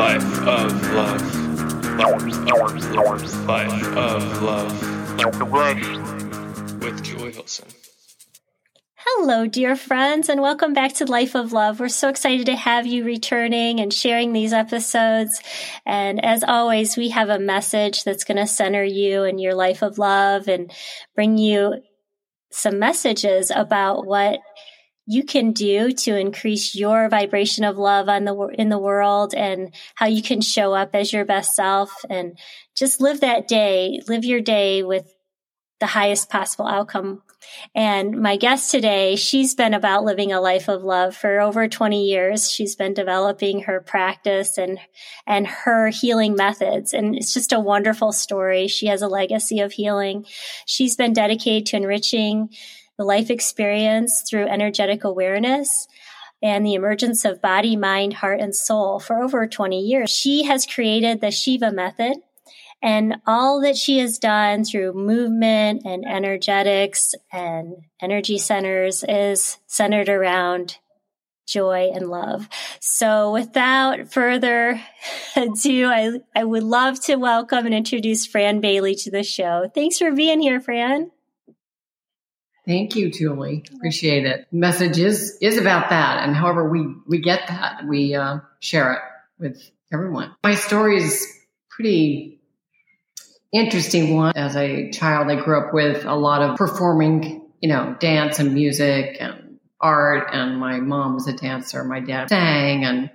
Life of love. Life of love. With Joy Hilson. Hello, dear friends, and welcome back to Life of Love. We're so excited to have you returning and sharing these episodes. And as always, we have a message that's going to center you in your life of love and bring you some messages about what you can do to increase your vibration of love on the in the world and how you can show up as your best self and just live that day live your day with the highest possible outcome and my guest today, she's been about living a life of love for over 20 years. She's been developing her practice and, and her healing methods. And it's just a wonderful story. She has a legacy of healing. She's been dedicated to enriching the life experience through energetic awareness and the emergence of body, mind, heart, and soul for over 20 years. She has created the SHEVA method, and all that she has done through movement and energetics and energy centers is centered around joy and love. So without further ado, I, I would love to welcome and introduce Fran Bailey to the show. Thanks for being here, Fran. Thank you, Julie. Appreciate it. Message is, is about that. And however we, we get that, we uh, share it with everyone. My story is pretty interesting one. As a child, I grew up with a lot of performing, you know, dance and music and art. And my mom was a dancer. My dad sang. And,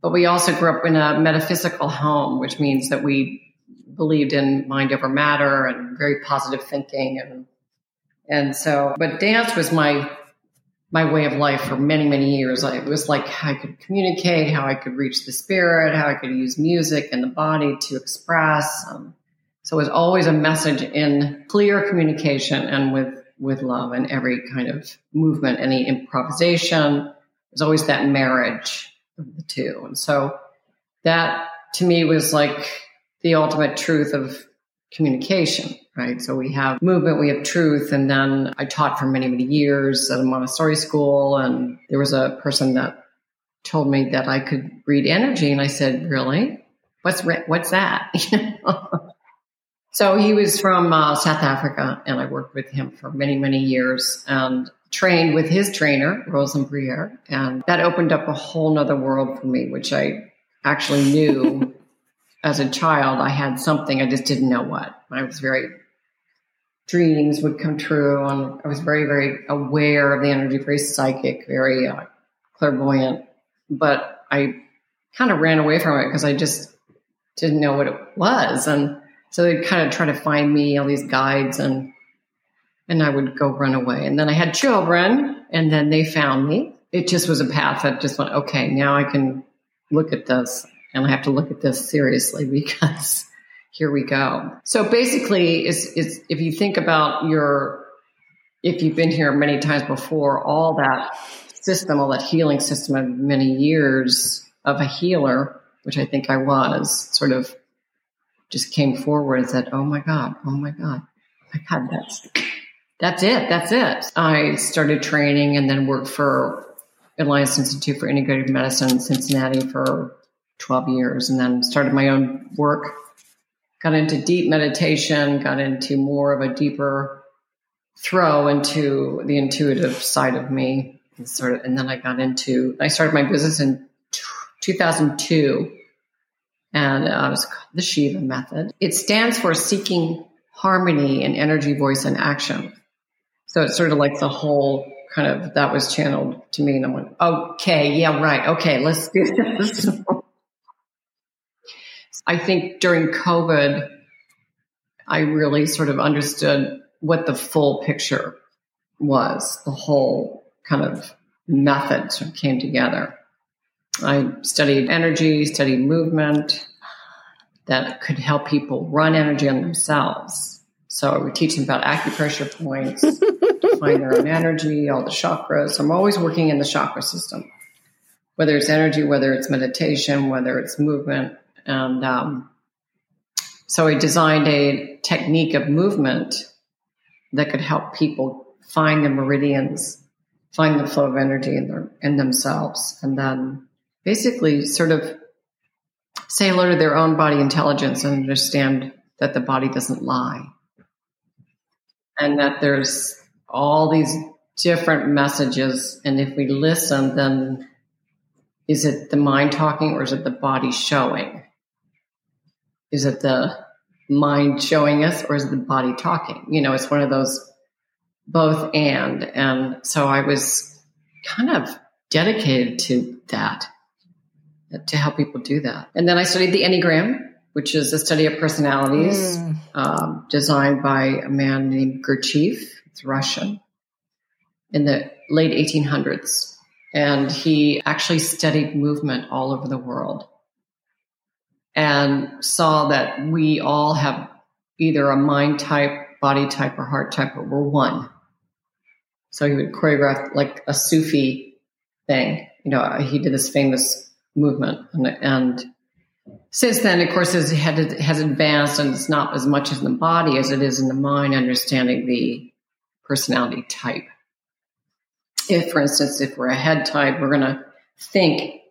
but we also grew up in a metaphysical home, which means that we believed in mind over matter and very positive thinking. And, and so, but dance was my, my way of life for many, many years. It was like how I could communicate, how I could reach the spirit, how I could use music and the body to express. Um, so it was always a message in clear communication and with, with love and every kind of movement, any improvisation. There's always that marriage of the two. And so that to me was like the ultimate truth of communication, right? So we have movement, we have truth. And then I taught for many, many years at a Montessori school. And there was a person that told me that I could read energy. And I said, really? What's, re- what's that? So he was from uh, South Africa, and I worked with him for many, many years and trained with his trainer, Roland Briere. And that opened up a whole nother world for me, which I actually knew as a child I had something, I just didn't know what. I was very, dreams would come true, and I was very, very aware of the energy, very psychic, very uh, clairvoyant. But I kind of ran away from it because I just didn't know what it was. And so they'd kind of try to find me all these guides and and I would go run away. And then I had children and then they found me. It just was a path that just went, okay, now I can look at this and I have to look at this seriously because here we go. So basically is is if you think about your if you've been here many times before, all that system, all that healing system of many years of a healer, which I think I was, sort of just came forward and said, "Oh my God, oh my God, my God, that's that's it, that's it." I started training and then worked for Alliance Institute for Integrative Medicine in Cincinnati for 12 years, and then started my own work. Got into deep meditation, got into more of a deeper throw into the intuitive side of me, and sort of, and then I got into. I started my business in 2002 and uh, was called the SHEVA method. It stands for seeking harmony in energy, voice, and action. So it's sort of like the whole kind of that was channeled to me, and I went, okay, yeah, right, okay, let's do this. I think during COVID, I really sort of understood what the full picture was, the whole kind of method sort of came together. I studied energy, studied movement that could help people run energy on themselves. So we teach them about acupressure points, find their own energy, all the chakras. So I'm always working in the chakra system, whether it's energy, whether it's meditation, whether it's movement. And um, so I designed a technique of movement that could help people find the meridians, find the flow of energy in, their, in themselves, and then basically sort of say hello to their own body intelligence and understand that the body doesn't lie. And that there's all these different messages. And if we listen, then is it the mind talking or is it the body showing? Is it the mind showing us or is it the body talking? You know, it's one of those both and. And so I was kind of dedicated to that, to help people do that. And then I studied the Enneagram, which is a study of personalities mm. um, designed by a man named Gurdjieff. It's Russian in the late 1800s. And he actually studied movement all over the world and saw that we all have either a mind type, body type, or heart type, but we're one. So he would choreograph like a Sufi thing. You know, uh, he did this famous movement, and, and since then, of course, has has advanced, and it's not as much in the body as it is in the mind, understanding the personality type. If, for instance, if we're a head type, we're going to think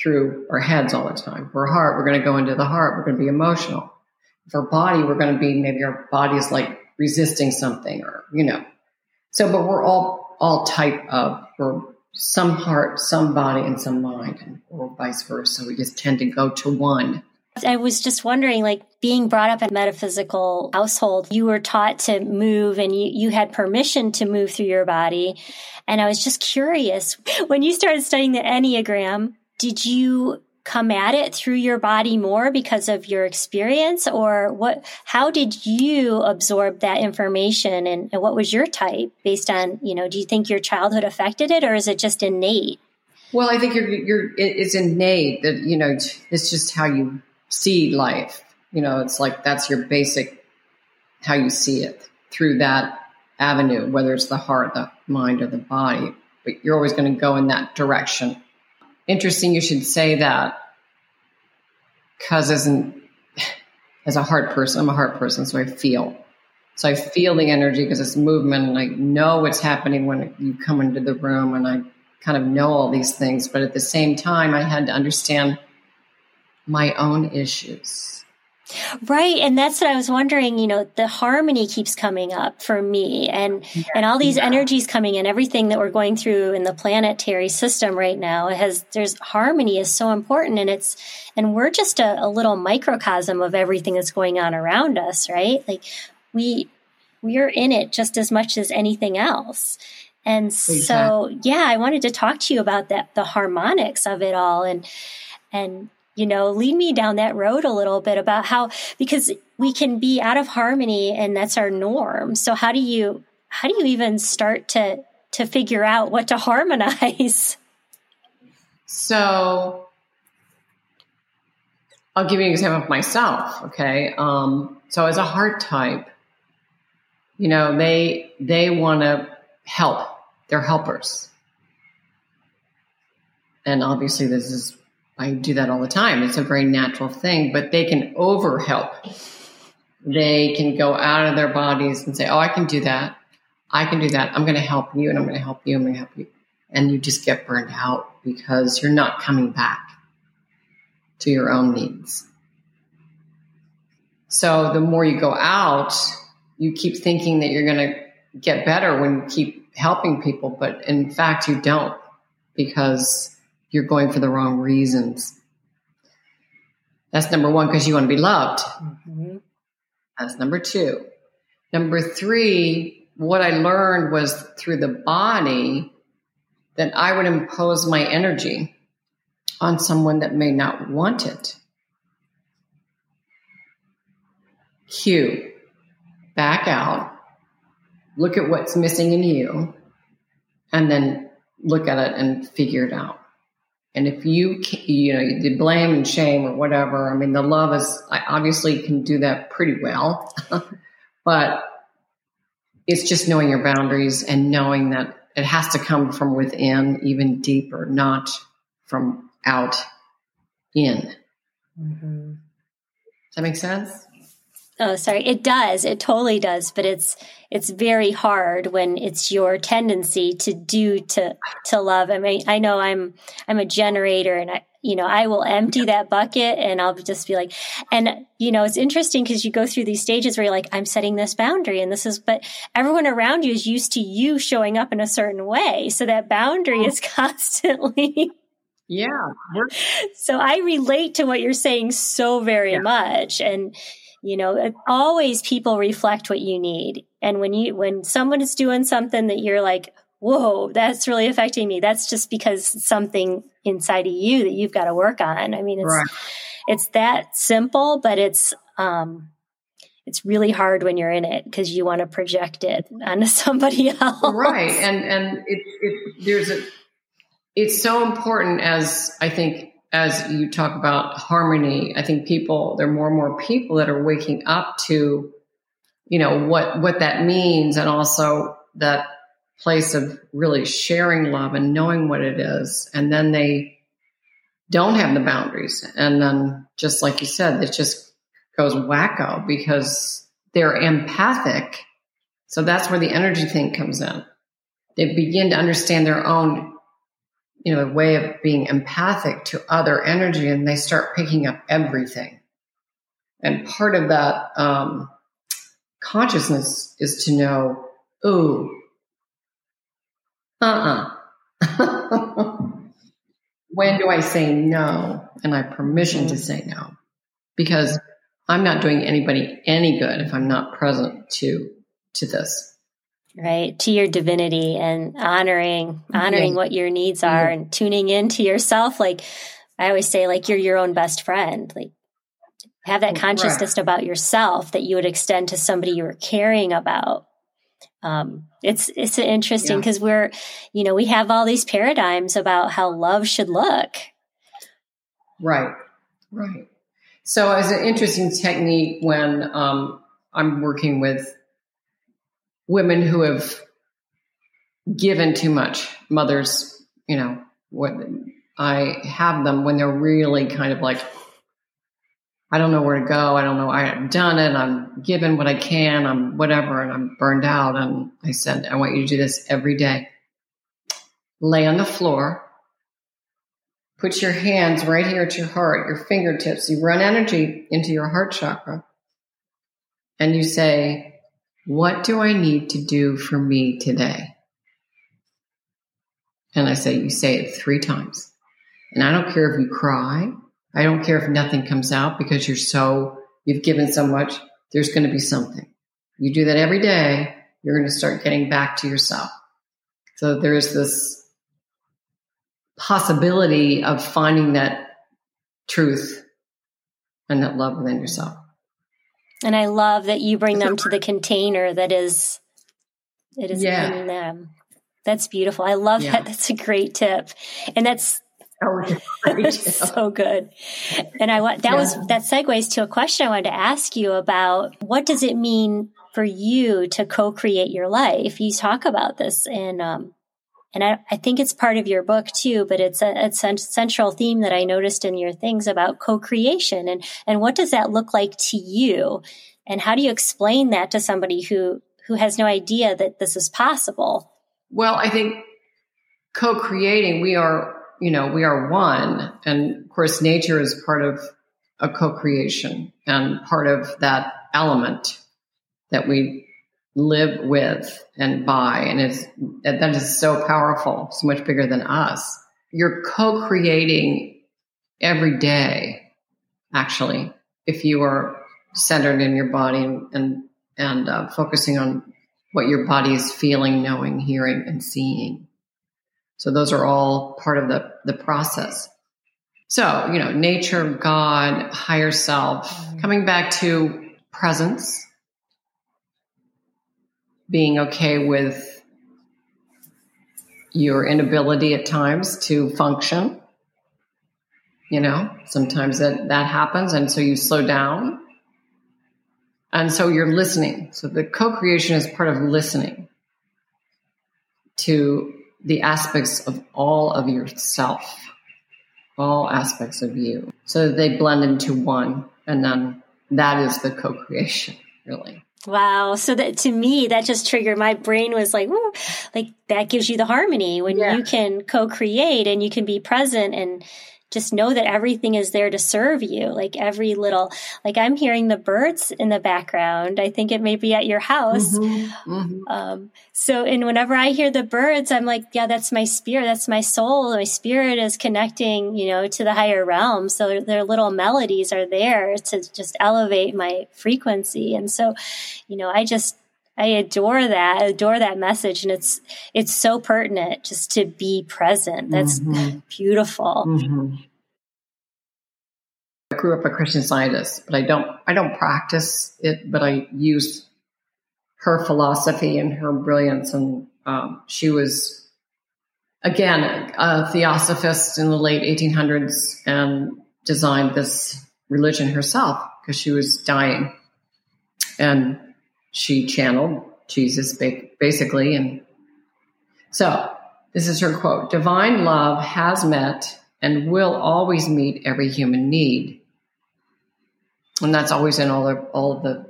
through our heads all the time. We're heart, we're going to go into the heart. We're going to be emotional. If our body, we're going to be maybe our body is like resisting something, or you know. So, but we're all all type of we're some heart, some body, and some mind, or vice versa. So we just tend to go to one. I was just wondering, like being brought up in a metaphysical household, you were taught to move and you, you had permission to move through your body. And I was just curious, when you started studying the Enneagram, did you come at it through your body more because of your experience? Or what how did you absorb that information? And, and, what was your type based on you know do you think your childhood affected it or is it just innate? Well i think you're, you're it's innate that you know it's just how you see life. You know it's like that's your basic how you see it through that avenue whether it's the heart the mind or the body. But you're always going to go in that direction interesting you should say that because as as a heart person, I'm a heart person, so I feel. So I feel the energy because it's movement and I know what's happening when you come into the room and I kind of know all these things. But at the same time, I had to understand my own issues Right. And that's what I was wondering, you know, the harmony keeps coming up for me and, yeah. and all these yeah. energies coming in, everything that we're going through in the planetary system right now has, there's harmony is so important and it's, and we're just a, a little microcosm of everything that's going on around us, right? Like we, we're in it just as much as anything else. And exactly. so, yeah, I wanted to talk to you about that, the harmonics of it all and, and you know, lead me down that road a little bit about how, because we can be out of harmony and that's our norm. So how do you, how do you even start to, to figure out what to harmonize? So I'll give you an example of myself. Okay. Um, so as a heart type, you know, they, they want to help. They're helpers. And obviously this is I do that all the time. It's a very natural thing, but they can over help. They can go out of their bodies and say, Oh, I can do that. I can do that. I'm going to help you and I'm going to help you. I'm going to help you. And you just get burned out because you're not coming back to your own needs. So the more you go out, you keep thinking that you're going to get better when you keep helping people, but in fact, you don't because you're going for the wrong reasons. That's number one, because you want to be loved. Mm-hmm. That's number two. Number three, what I learned was through the body that I would impose my energy on someone that may not want it. Cue, back out, look at what's missing in you, and then look at it and figure it out. And if you, you know, you blame and shame or whatever, I mean, the love is, I obviously can do that pretty well, but it's just knowing your boundaries and knowing that it has to come from within, even deeper, not from out in. Mm-hmm. Does that make sense? Oh, sorry. It does. It totally does. But it's it's very hard when it's your tendency to do to to love. I mean, I know I'm I'm a generator, and I you know I will empty that bucket, and I'll just be like, and you know it's interesting because you go through these stages where you're like, I'm setting this boundary, and this is, but everyone around you is used to you showing up in a certain way, so that boundary is constantly. Yeah. So I relate to what you're saying so very yeah. much, and you know always people reflect what you need. And when you when someone is doing something that you're like whoa that's really affecting me that's just because something inside of you that you've got to work on. I mean it's right. it's that simple but it's um it's really hard when you're in it because you want to project it onto somebody else. Right and and it, it there's a it's so important as i think as you talk about harmony, I think people, there are more and more people that are waking up to, you know, what, what that means and also that place of really sharing love and knowing what it is. And then they don't have the boundaries. And then just like you said, it just goes wacko because they're empathic. So that's where the energy thing comes in. They begin to understand their own you know, a way of being empathic to other energy and they start picking up everything. And part of that um, consciousness is to know, ooh, uh uh when do I say no? And I have permission to say no because I'm not doing anybody any good if I'm not present to to this right to your divinity and honoring honoring yeah. what your needs are yeah. and tuning into yourself like i always say like you're your own best friend like have that consciousness right. about yourself that you would extend to somebody you were caring about um, it's it's interesting because yeah. we're you know we have all these paradigms about how love should look right right so as an interesting technique when um, i'm working with women who have given too much, mothers, you know, what I have them when they're really kind of like, I don't know where to go. I don't know. I have done it. I'm given what I can. I'm whatever, and I'm burned out. And I said, I want you to do this every day. Lay on the floor. Put your hands right here at your heart, your fingertips. You run energy into your heart chakra. And you say, what do I need to do for me today? And I say, You say it three times. And I don't care if you cry. I don't care if nothing comes out because you're so, you've given so much. There's going to be something. You do that every day, you're going to start getting back to yourself. So there's this possibility of finding that truth and that love within yourself. And I love that you bring them to the container that is it is yeah. in them. That's beautiful. I love yeah. that. That's a great tip. And that's oh, so good. And I want that yeah. was that segues to a question I wanted to ask you about what does it mean for you to co-create your life? You talk about this in um, and I, I, think it's part of your book too, but it's a, it's a central theme that I noticed in your things about co-creation and, and what does that look like to you? And how do you explain that to somebody who, who has no idea that this is possible? Well, I think co-creating, we are, you know, we are one. And of course, nature is part of a co-creation and part of that element that we live with and by. And it's, that is so powerful, so much bigger than us. You're co-creating every day, actually, if you are centered in your body and, and, and uh, focusing on what your body is feeling, knowing, hearing, and seeing. So those are all part of the, the process. So, you know, nature, God, higher self, mm-hmm. coming back to presence, being okay with your inability at times to function. You know, sometimes that, that happens. And so you slow down. And so you're listening. So the co creation is part of listening to the aspects of all of yourself, all aspects of you, so that they blend into one. And then that is the co-creation, really. Wow. So that to me, that just triggered my brain was like, Woo, like that gives you the harmony when yeah. you can co-create and you can be present and just know that everything is there to serve you. Like every little, like I'm hearing the birds in the background. I think it may be at your house. Mm-hmm. Mm-hmm. Um, so, and whenever I hear the birds, I'm like, yeah, that's my spirit. That's my soul. My spirit is connecting, you know, to the higher realm. So their little melodies are there to just elevate my frequency. And so, you know, I just, I adore that. I adore that message, and it's it's so pertinent just to be present. That's mm-hmm. beautiful. Mm-hmm. I grew up a Christian Scientist, but I don't I don't practice it, but I use her philosophy and her brilliance, and um, she was again a theosophist in the late 1800s and designed this religion herself because she was dying and she channeled Jesus basically. And so this is her quote Divine love has met and will always meet every human need. And that's always in all of, all of the,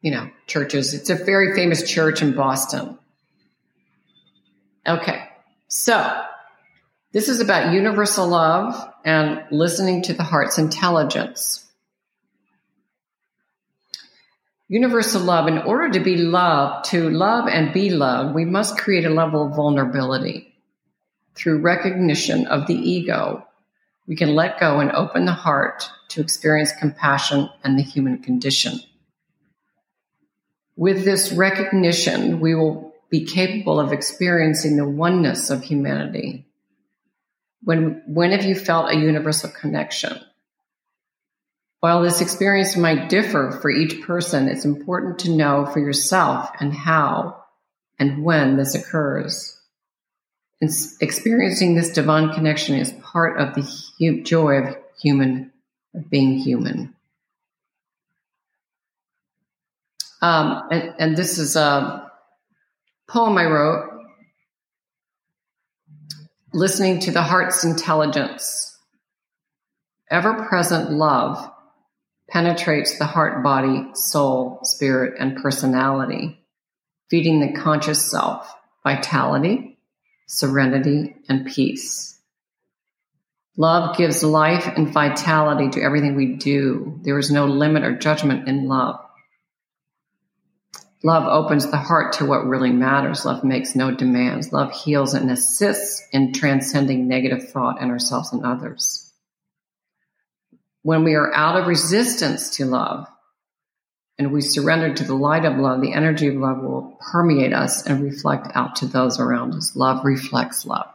you know, churches. It's a very famous church in Boston. Okay. So this is about universal love and listening to the heart's intelligence universal love, in order to be loved, to love and be loved, we must create a level of vulnerability. Through recognition of the ego, we can let go and open the heart to experience compassion and the human condition. With this recognition, we will be capable of experiencing the oneness of humanity. When, when have you felt a universal connection? While this experience might differ for each person, it's important to know for yourself and how and when this occurs. Experiencing this divine connection is part of the joy of human, of being human. Um, and, and this is a poem I wrote listening to the heart's intelligence, ever present love penetrates the heart, body, soul, spirit, and personality, feeding the conscious self vitality, serenity, and peace. Love gives life and vitality to everything we do. There is no limit or judgment in love. Love opens the heart to what really matters. Love makes no demands. Love heals and assists in transcending negative thought in ourselves and others when we are out of resistance to love and we surrender to the light of love, the energy of love will permeate us and reflect out to those around us. Love reflects love.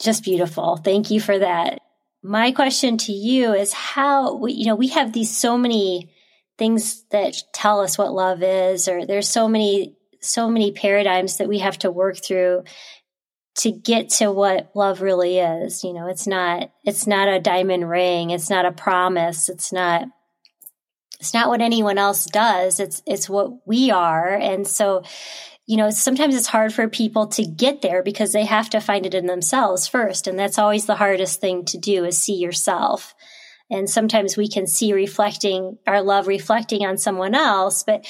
Just beautiful. Thank you for that. My question to you is how, you know, we have these so many things that tell us what love is, or there's so many, so many paradigms that we have to work through to get to what love really is. You know, it's not, it's not a diamond ring. It's not a promise. It's not, it's not what anyone else does. It's, it's what we are. And so, you know, sometimes it's hard for people to get there because they have to find it in themselves first. And that's always the hardest thing to do is see yourself. And sometimes we can see reflecting our love reflecting on someone else, but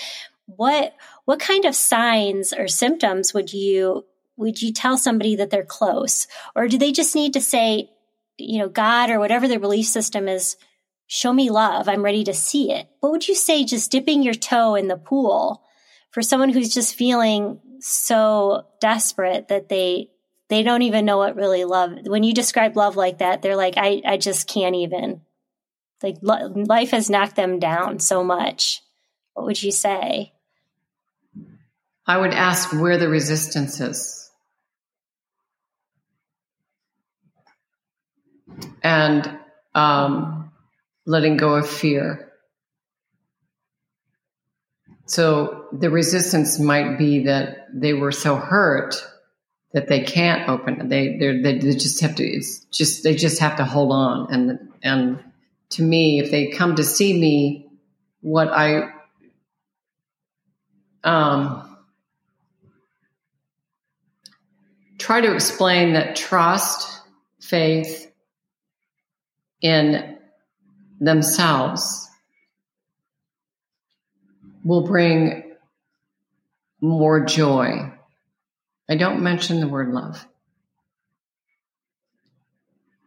what, what kind of signs or symptoms would you would you tell somebody that they're close? Or do they just need to say, you know, God or whatever their belief system is, show me love. I'm ready to see it. What would you say just dipping your toe in the pool for someone who's just feeling so desperate that they they don't even know what really love when you describe love like that they're like i i just can't even like life has knocked them down so much what would you say i would ask where the resistance is and um, letting go of fear. So the resistance might be that they were so hurt that they can't open. They they they just have to. It's just they just have to hold on. And and to me, if they come to see me, what I um, try to explain that trust, faith, in themselves will bring more joy. I don't mention the word love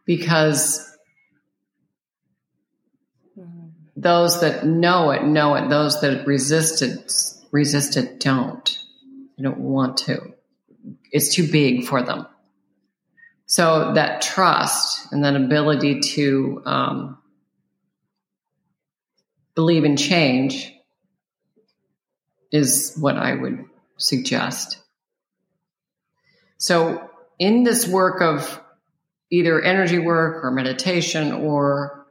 because those that know it know it. Those that resist it resist it don't. They don't want to. It's too big for them. So that trust and that ability to um, believe in change is what I would suggest. So in this work of either energy work or meditation or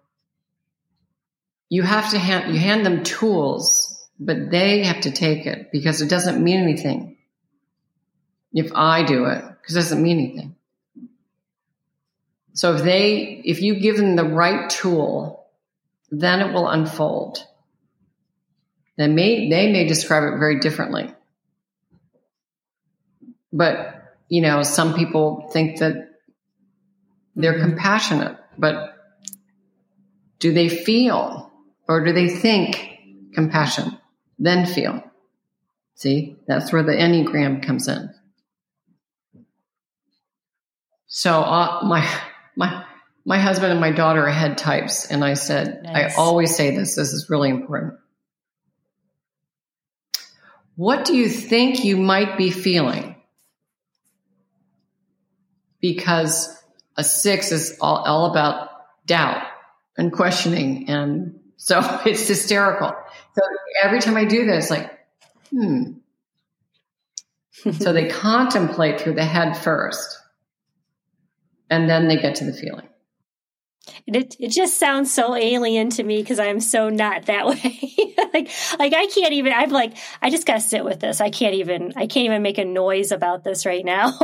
you have to hand you hand them tools but they have to take it because it doesn't mean anything if i do it because it doesn't mean anything so if they if you give them the right tool then it will unfold they may they may describe it very differently but you know some people think that they're compassionate but do they feel or do they think compassion, then feel? See, that's where the Enneagram comes in. So uh, my my my husband and my daughter are head types, and I said nice. I always say this. This is really important. What do you think you might be feeling? Because a six is all, all about doubt and questioning and so it's hysterical. So every time I do this, like, hmm. so they contemplate through the head first, and then they get to the feeling. It it just sounds so alien to me because I'm so not that way. like like I can't even. I'm like I just gotta sit with this. I can't even. I can't even make a noise about this right now.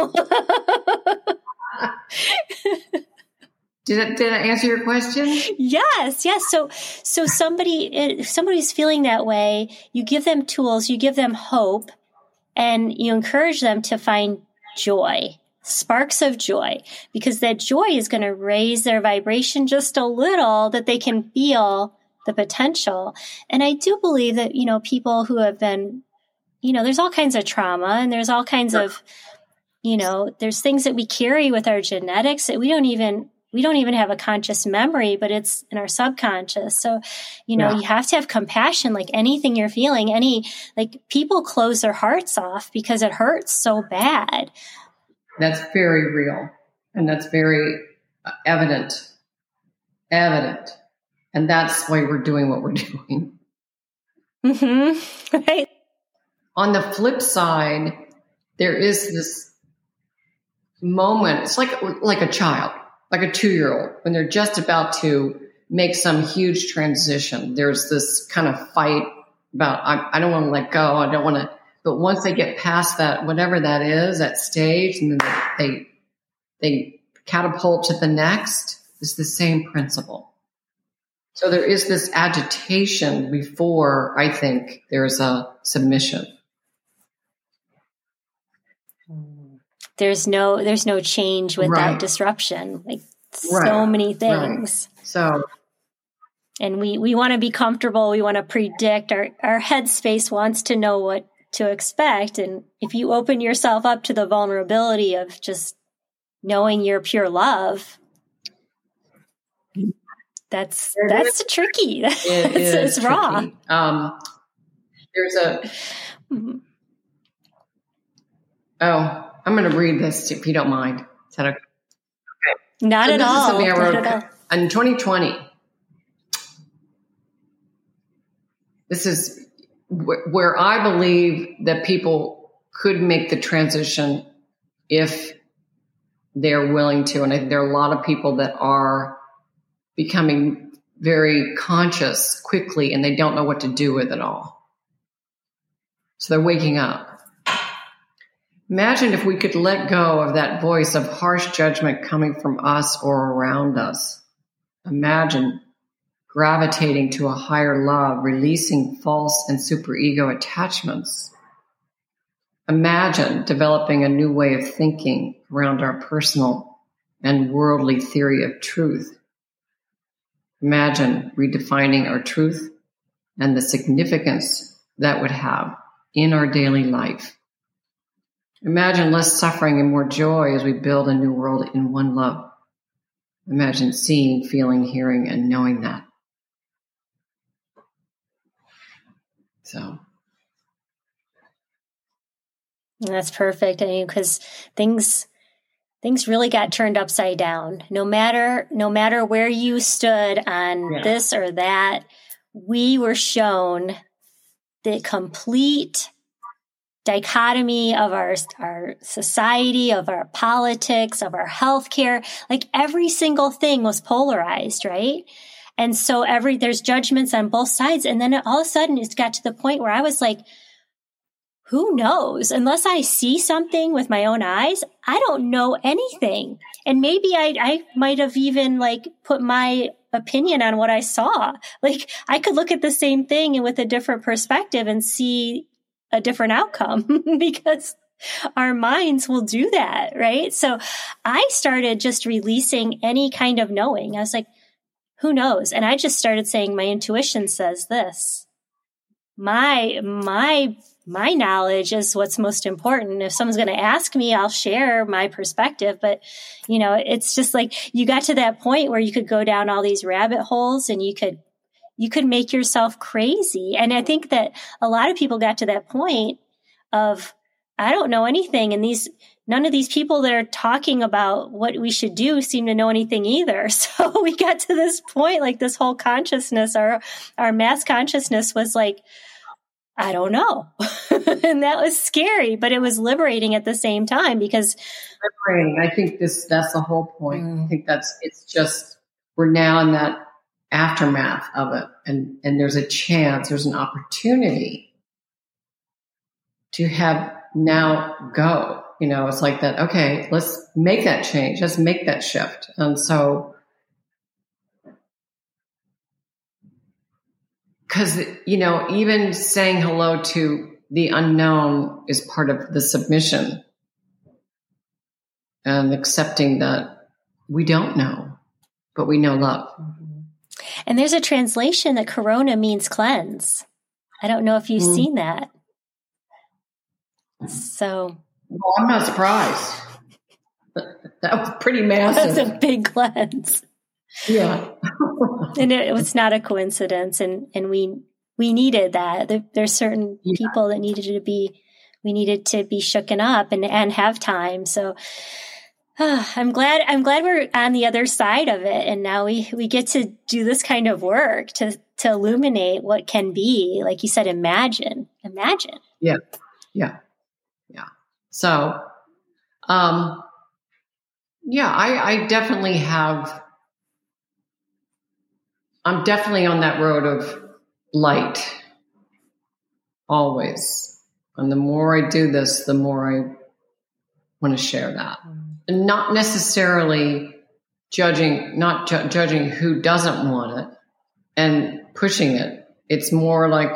Did it, did answer your question? Yes, yes. So, so somebody, if somebody's feeling that way, you give them tools, you give them hope, and you encourage them to find joy, sparks of joy, because that joy is going to raise their vibration just a little that they can feel the potential. And I do believe that, you know, people who have been, you know, there's all kinds of trauma and there's all kinds of, you know, there's things that we carry with our genetics that we don't even we don't even have a conscious memory, but it's in our subconscious. So, you know, yeah. you have to have compassion, like anything you're feeling, any, like people close their hearts off because it hurts so bad. That's very real. And that's very uh, evident. Evident. And that's why we're doing what we're doing. Mm-hmm. Right. On the flip side, there is this moment. It's like, like a child like a two year old when they're just about to make some huge transition. There's this kind of fight about, I, I don't want to let go. I don't want to, but once they get past that, whatever that is, that stage, and then they, they catapult to the next, is the same principle. So there is this agitation before I think there's a submission. there's no there's no change without right. disruption like right. so many things right. so and we we want to be comfortable we want to predict our our headspace wants to know what to expect and if you open yourself up to the vulnerability of just knowing your pure love that's that's tricky it it's, it's raw um there's a mm-hmm. oh I'm going to read this if you don't mind. Is that okay? Not, so at, all. Not at all. In 2020, this is where I believe that people could make the transition if they're willing to. And I there are a lot of people that are becoming very conscious quickly and they don't know what to do with it all. So they're waking up. Imagine if we could let go of that voice of harsh judgment coming from us or around us. Imagine gravitating to a higher love, releasing false and superego attachments. Imagine developing a new way of thinking around our personal and worldly theory of truth. Imagine redefining our truth and the significance that would have in our daily life. Imagine less suffering and more joy as we build a new world in one love. Imagine seeing, feeling, hearing, and knowing that. So. That's perfect. I mean, because things things really got turned upside down. No matter no matter where you stood on yeah. this or that, we were shown the complete dichotomy of our our society, of our politics, of our healthcare. Like every single thing was polarized, right? And so every there's judgments on both sides, and then all of a sudden it got to the point where I was like, who knows? Unless I see something with my own eyes, I don't know anything. And maybe I, I might have even like put my opinion on what I saw. Like I could look at the same thing and with a different perspective and see a different outcome because our minds will do that, right? So I started just releasing any kind of knowing. I was like, who knows? And I just started saying my intuition says this. My my my knowledge is what's most important. If someone's going to ask me, I'll share my perspective. But, you know, it's just like you got to that point where you could go down all these rabbit holes and you could, you could make yourself crazy. And I think that a lot of people got to that point of, I don't know anything. And these, none of these people that are talking about what we should do seem to know anything either. So we got to this point, like this whole consciousness, our, our mass consciousness was like, I don't know. and that was scary, but it was liberating at the same time because liberating. I think this that's the whole point. Mm. I think that's it's just we're now in that aftermath of it and and there's a chance, there's an opportunity to have now go. You know, it's like that, okay, let's make that change. Let's make that shift. And so because you know even saying hello to the unknown is part of the submission and accepting that we don't know but we know love and there's a translation that corona means cleanse i don't know if you've mm. seen that so well, i'm not surprised that was pretty massive that's a big cleanse yeah. and it, it, was not a coincidence. And, and we, we needed that. There, there's certain yeah. people that needed to be, we needed to be shooken up and, and have time. So, uh, I'm glad, I'm glad we're on the other side of it. And now we, we get to do this kind of work to, to illuminate what can be. Like you said, imagine, imagine. Yeah. Yeah. Yeah. So, um, yeah, I, I definitely have I'm definitely on that road of light always. And the more I do this, the more I want to share that. And not necessarily judging, not ju- judging who doesn't want it and pushing it. It's more like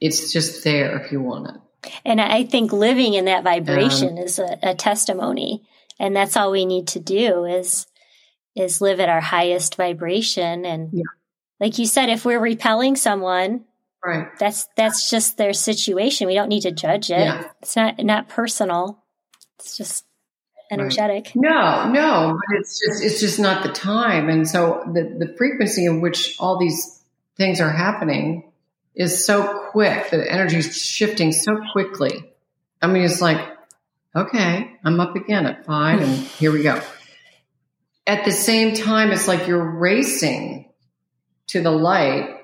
it's just there if you want it. And I think living in that vibration um, is a, a testimony. And that's all we need to do is is live at our highest vibration and yeah. like you said if we're repelling someone right that's that's just their situation we don't need to judge it yeah. it's not not personal it's just energetic right. no no but it's just it's just not the time and so the the frequency in which all these things are happening is so quick the energy is shifting so quickly i mean it's like okay i'm up again at five and here we go at the same time, it's like you're racing to the light.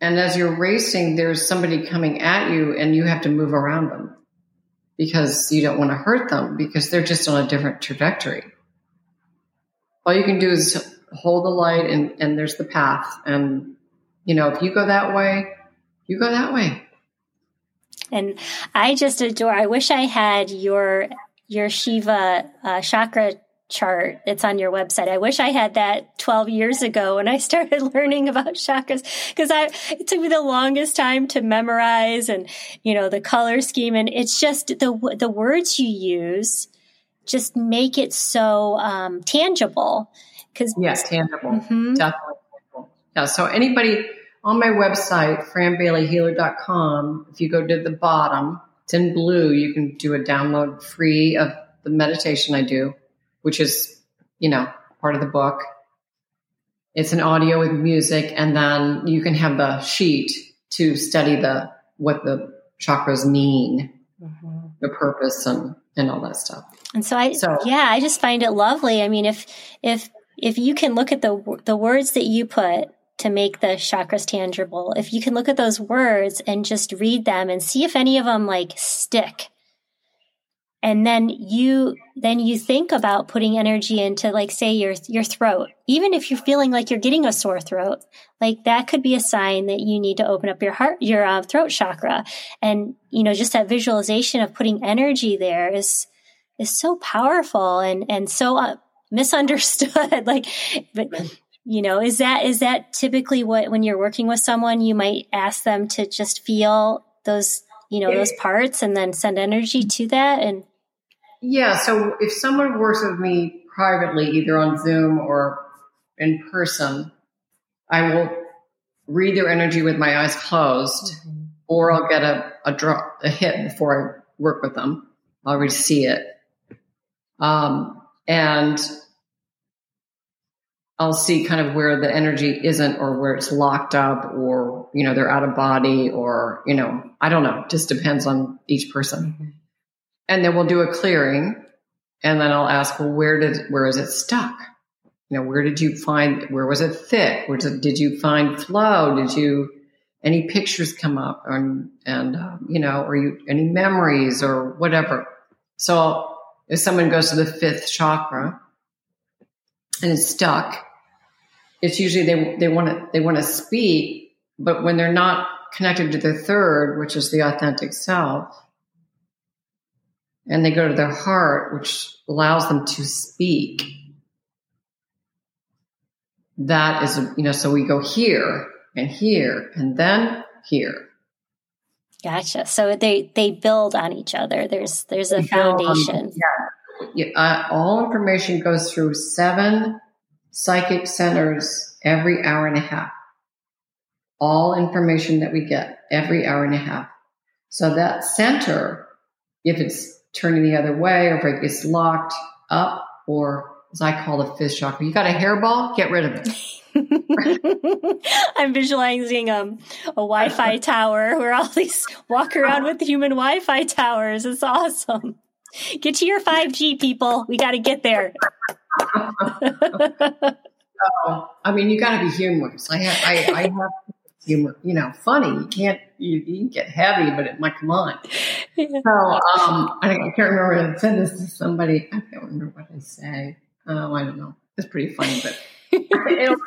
And as you're racing, there's somebody coming at you and you have to move around them because you don't want to hurt them because they're just on a different trajectory. All you can do is hold the light and, and there's the path. And, you know, if you go that way, you go that way. And I just adore, I wish I had your, your SHEVA uh, chakra chart. It's on your website. I wish I had that 12 years ago when I started learning about chakras because I, it took me the longest time to memorize and, you know, the color scheme. And it's just the, the words you use just make it so, um, tangible. Cause yes, tangible. Mm-hmm. Definitely. Yeah. So anybody on my website, franbaileyhealer.com, if you go to the bottom, it's in blue, you can do a download free of the meditation I do, which is, you know, part of the book. It's an audio with music, and then you can have the sheet to study the what the chakras mean, mm-hmm. the purpose, and and all that stuff. And so I, so, yeah, I just find it lovely. I mean, if if if you can look at the the words that you put to make the chakras tangible, if you can look at those words and just read them and see if any of them like stick, and then you then you think about putting energy into like say your your throat. Even if you're feeling like you're getting a sore throat like that could be a sign that you need to open up your heart your uh, throat chakra. And you know just that visualization of putting energy there is is so powerful and and so uh, misunderstood. Like but you know is that is that typically what when you're working with someone you might ask them to just feel those you know those parts and then send energy to that? And yeah so if someone works with me privately either on zoom or in person i will read their energy with my eyes closed mm-hmm. or i'll get a, a drop a hit before i work with them. I'll already see it. Um, and I'll see kind of where the energy isn't or where it's locked up or, you know, they're out of body or, you know, I don't know. just depends on each person. Mm-hmm. And then we'll do a clearing and then I'll ask, well, where did, where is it stuck? You know, where did you find, where was it thick? Where did, did you find flow? Did you, any pictures come up and, and, um, you know, or you, any memories or whatever. So if someone goes to the fifth chakra and it's stuck, it's usually they they want to they want to speak, but when they're not connected to their third, which is the authentic self, and they go to their heart, which allows them to speak. That is, you know, so we go here and here and then here. Gotcha. So they they build on each other. There's there's a foundation. yeah. yeah uh, all information goes through seven psychic centers every hour and a half. All information that we get every hour and a half. So that center, if it's turning the other way or if it gets locked up or as I call the fifth chakra, you got a hairball, get rid of it. I'm visualizing um, a Wi-Fi tower where all these walk around with human Wi-Fi towers. It's awesome. Get to your 5G, people. We got to get there. so, I mean, you got to be humorous. I have, I, I have humor. You know, funny. You can't. You, you can get heavy, but it might come on. Yeah. So, um, I, I can't remember. I said this to somebody. I can't remember what I say. Oh, I don't know. It's pretty funny, but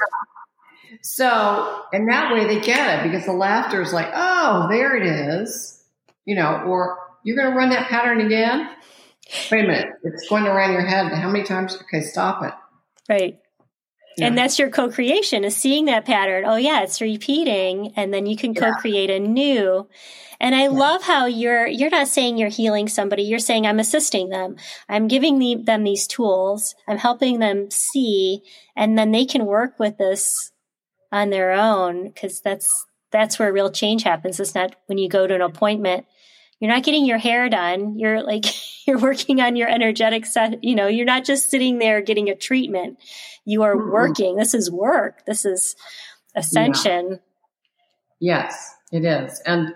so, and that way they get it because the laughter is like, oh, there it is, you know, or you're going to run that pattern again. Wait a minute, it's going around your head. How many times? Okay, stop it. Right. Yeah. And that's your co-creation is seeing that pattern. Oh yeah, it's repeating and then you can co-create a new. And I yeah. love how you're you're not saying you're healing somebody, you're saying I'm assisting them. I'm giving the, them these tools. I'm helping them see and then they can work with this on their own because that's that's where real change happens. It's not when you go to an appointment. You're not getting your hair done. You're like you're working on your energetic set. You know, you're not just sitting there getting a treatment. You are mm-hmm. working. This is work. This is ascension. Yeah. Yes, it is, and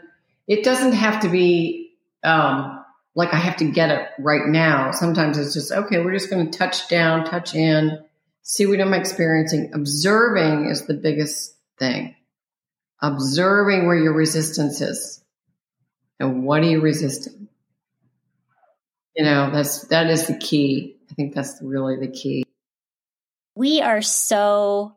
it doesn't have to be um, like I have to get it right now. Sometimes it's just okay. We're just going to touch down, touch in, see what I'm experiencing. Observing is the biggest thing. Observing where your resistance is. And what are you resisting? You know, that's, that is the key. I think that's really the key. We are so,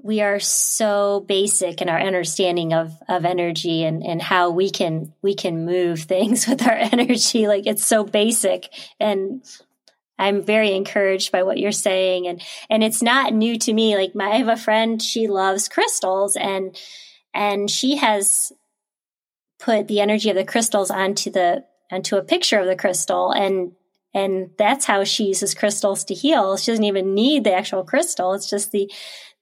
we are so basic in our understanding of, of energy and, and how we can, we can move things with our energy. Like it's so basic and I'm very encouraged by what you're saying. And, and it's not new to me. Like my, I have a friend, she loves crystals and, and she has put the energy of the crystals onto the, onto a picture of the crystal. And, and that's how she uses crystals to heal. She doesn't even need the actual crystal. It's just the,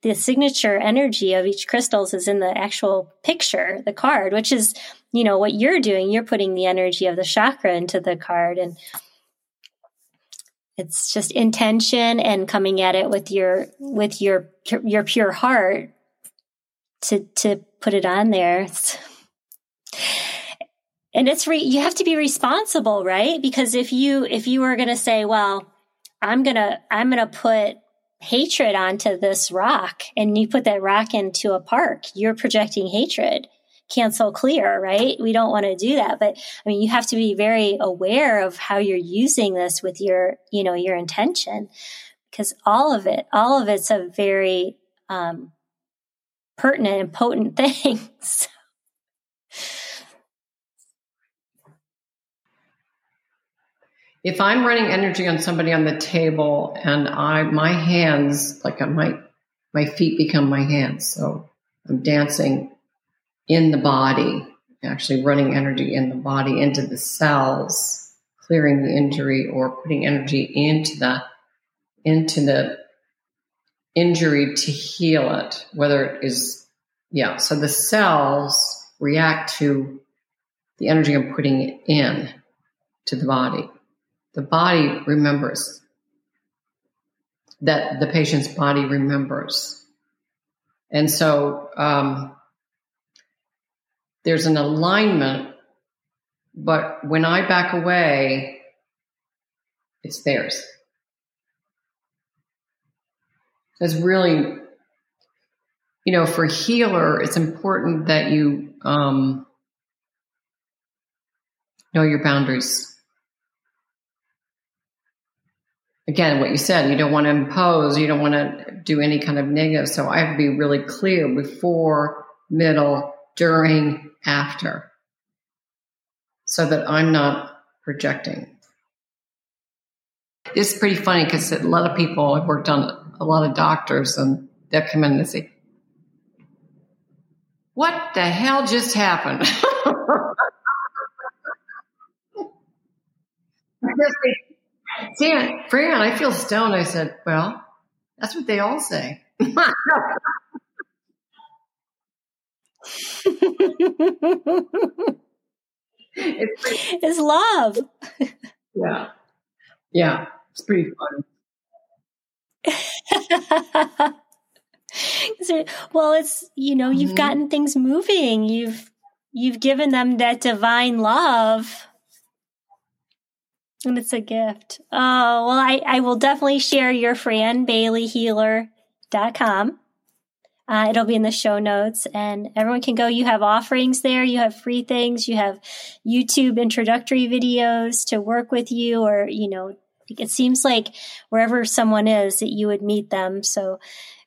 the signature energy of each crystals is in the actual picture, the card, which is, you know, what you're doing. You're putting the energy of the chakra into the card and it's just intention and coming at it with your with your your pure heart to to put it on there. It's, and it's re, you have to be responsible, right? Because if you if you were going to say, well, I'm going to I'm going to put hatred onto this rock and you put that rock into a park, you're projecting hatred. Cancel clear, right? We don't want to do that. But I mean, you have to be very aware of how you're using this with your, you know, your intention because all of it, all of it's a very, um, pertinent and potent things. If I'm running energy on somebody on the table and I my hands like uh, my my feet become my hands, so I'm dancing in the body, actually running energy in the body into the cells, clearing the injury or putting energy into the into the injury to heal it, whether it is yeah. So the cells react to the energy I'm putting in to the body the body remembers that the patient's body remembers. And so um, there's an alignment, but when I back away, it's theirs. It's really, you know, for healer, it's important that you um, know your boundaries again, what you said, you don't want to impose, you don't want to do any kind of negative. So I have to be really clear before, middle, during, after, so that I'm not projecting. It's pretty funny because a lot of people, I've worked on a lot of doctors, and they'll come in and say, What the hell just happened? See, Fran, I feel stoned. I said, well, that's what they all say. it's, pretty, it's love. Yeah. Yeah. It's pretty fun. well, it's, you know, you've mm-hmm. gotten things moving. You've, you've given them that divine love and it's a gift. Oh, well, I, I will definitely share your franbaileyhealer.com. Uh, it'll be in the show notes and everyone can go. You have offerings there. You have free things. You have YouTube introductory videos to work with you or, you know, it seems like wherever someone is that you would meet them. So,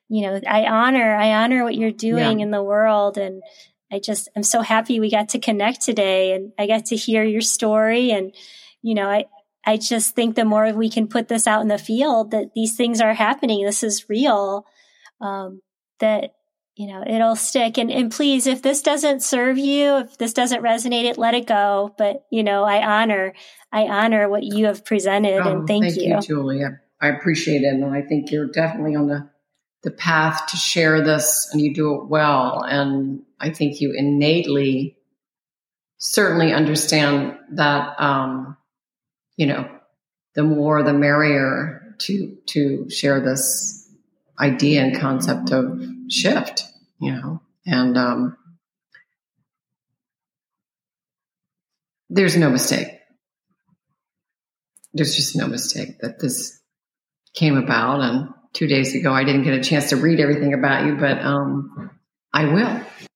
you know, I honor, I honor what you're doing yeah. in the world. And I just, I'm so happy we got to connect today and I got to hear your story. And, you know, I, I just think the more we can put this out in the field that these things are happening, this is real, um, that, you know, it'll stick. And, and please, if this doesn't serve you, if this doesn't resonate, it, let it go. But, you know, I honor, I honor what you have presented oh, and thank, you. thank you. you. Julia. I appreciate it. And I think you're definitely on the, the path to share this and you do it well. And I think you innately certainly understand that, um, you know, the more the merrier to to share this idea and concept of shift, you know, and um, there's no mistake. There's just no mistake that this came about. And two days ago, I didn't get a chance to read everything about you, but um, I will.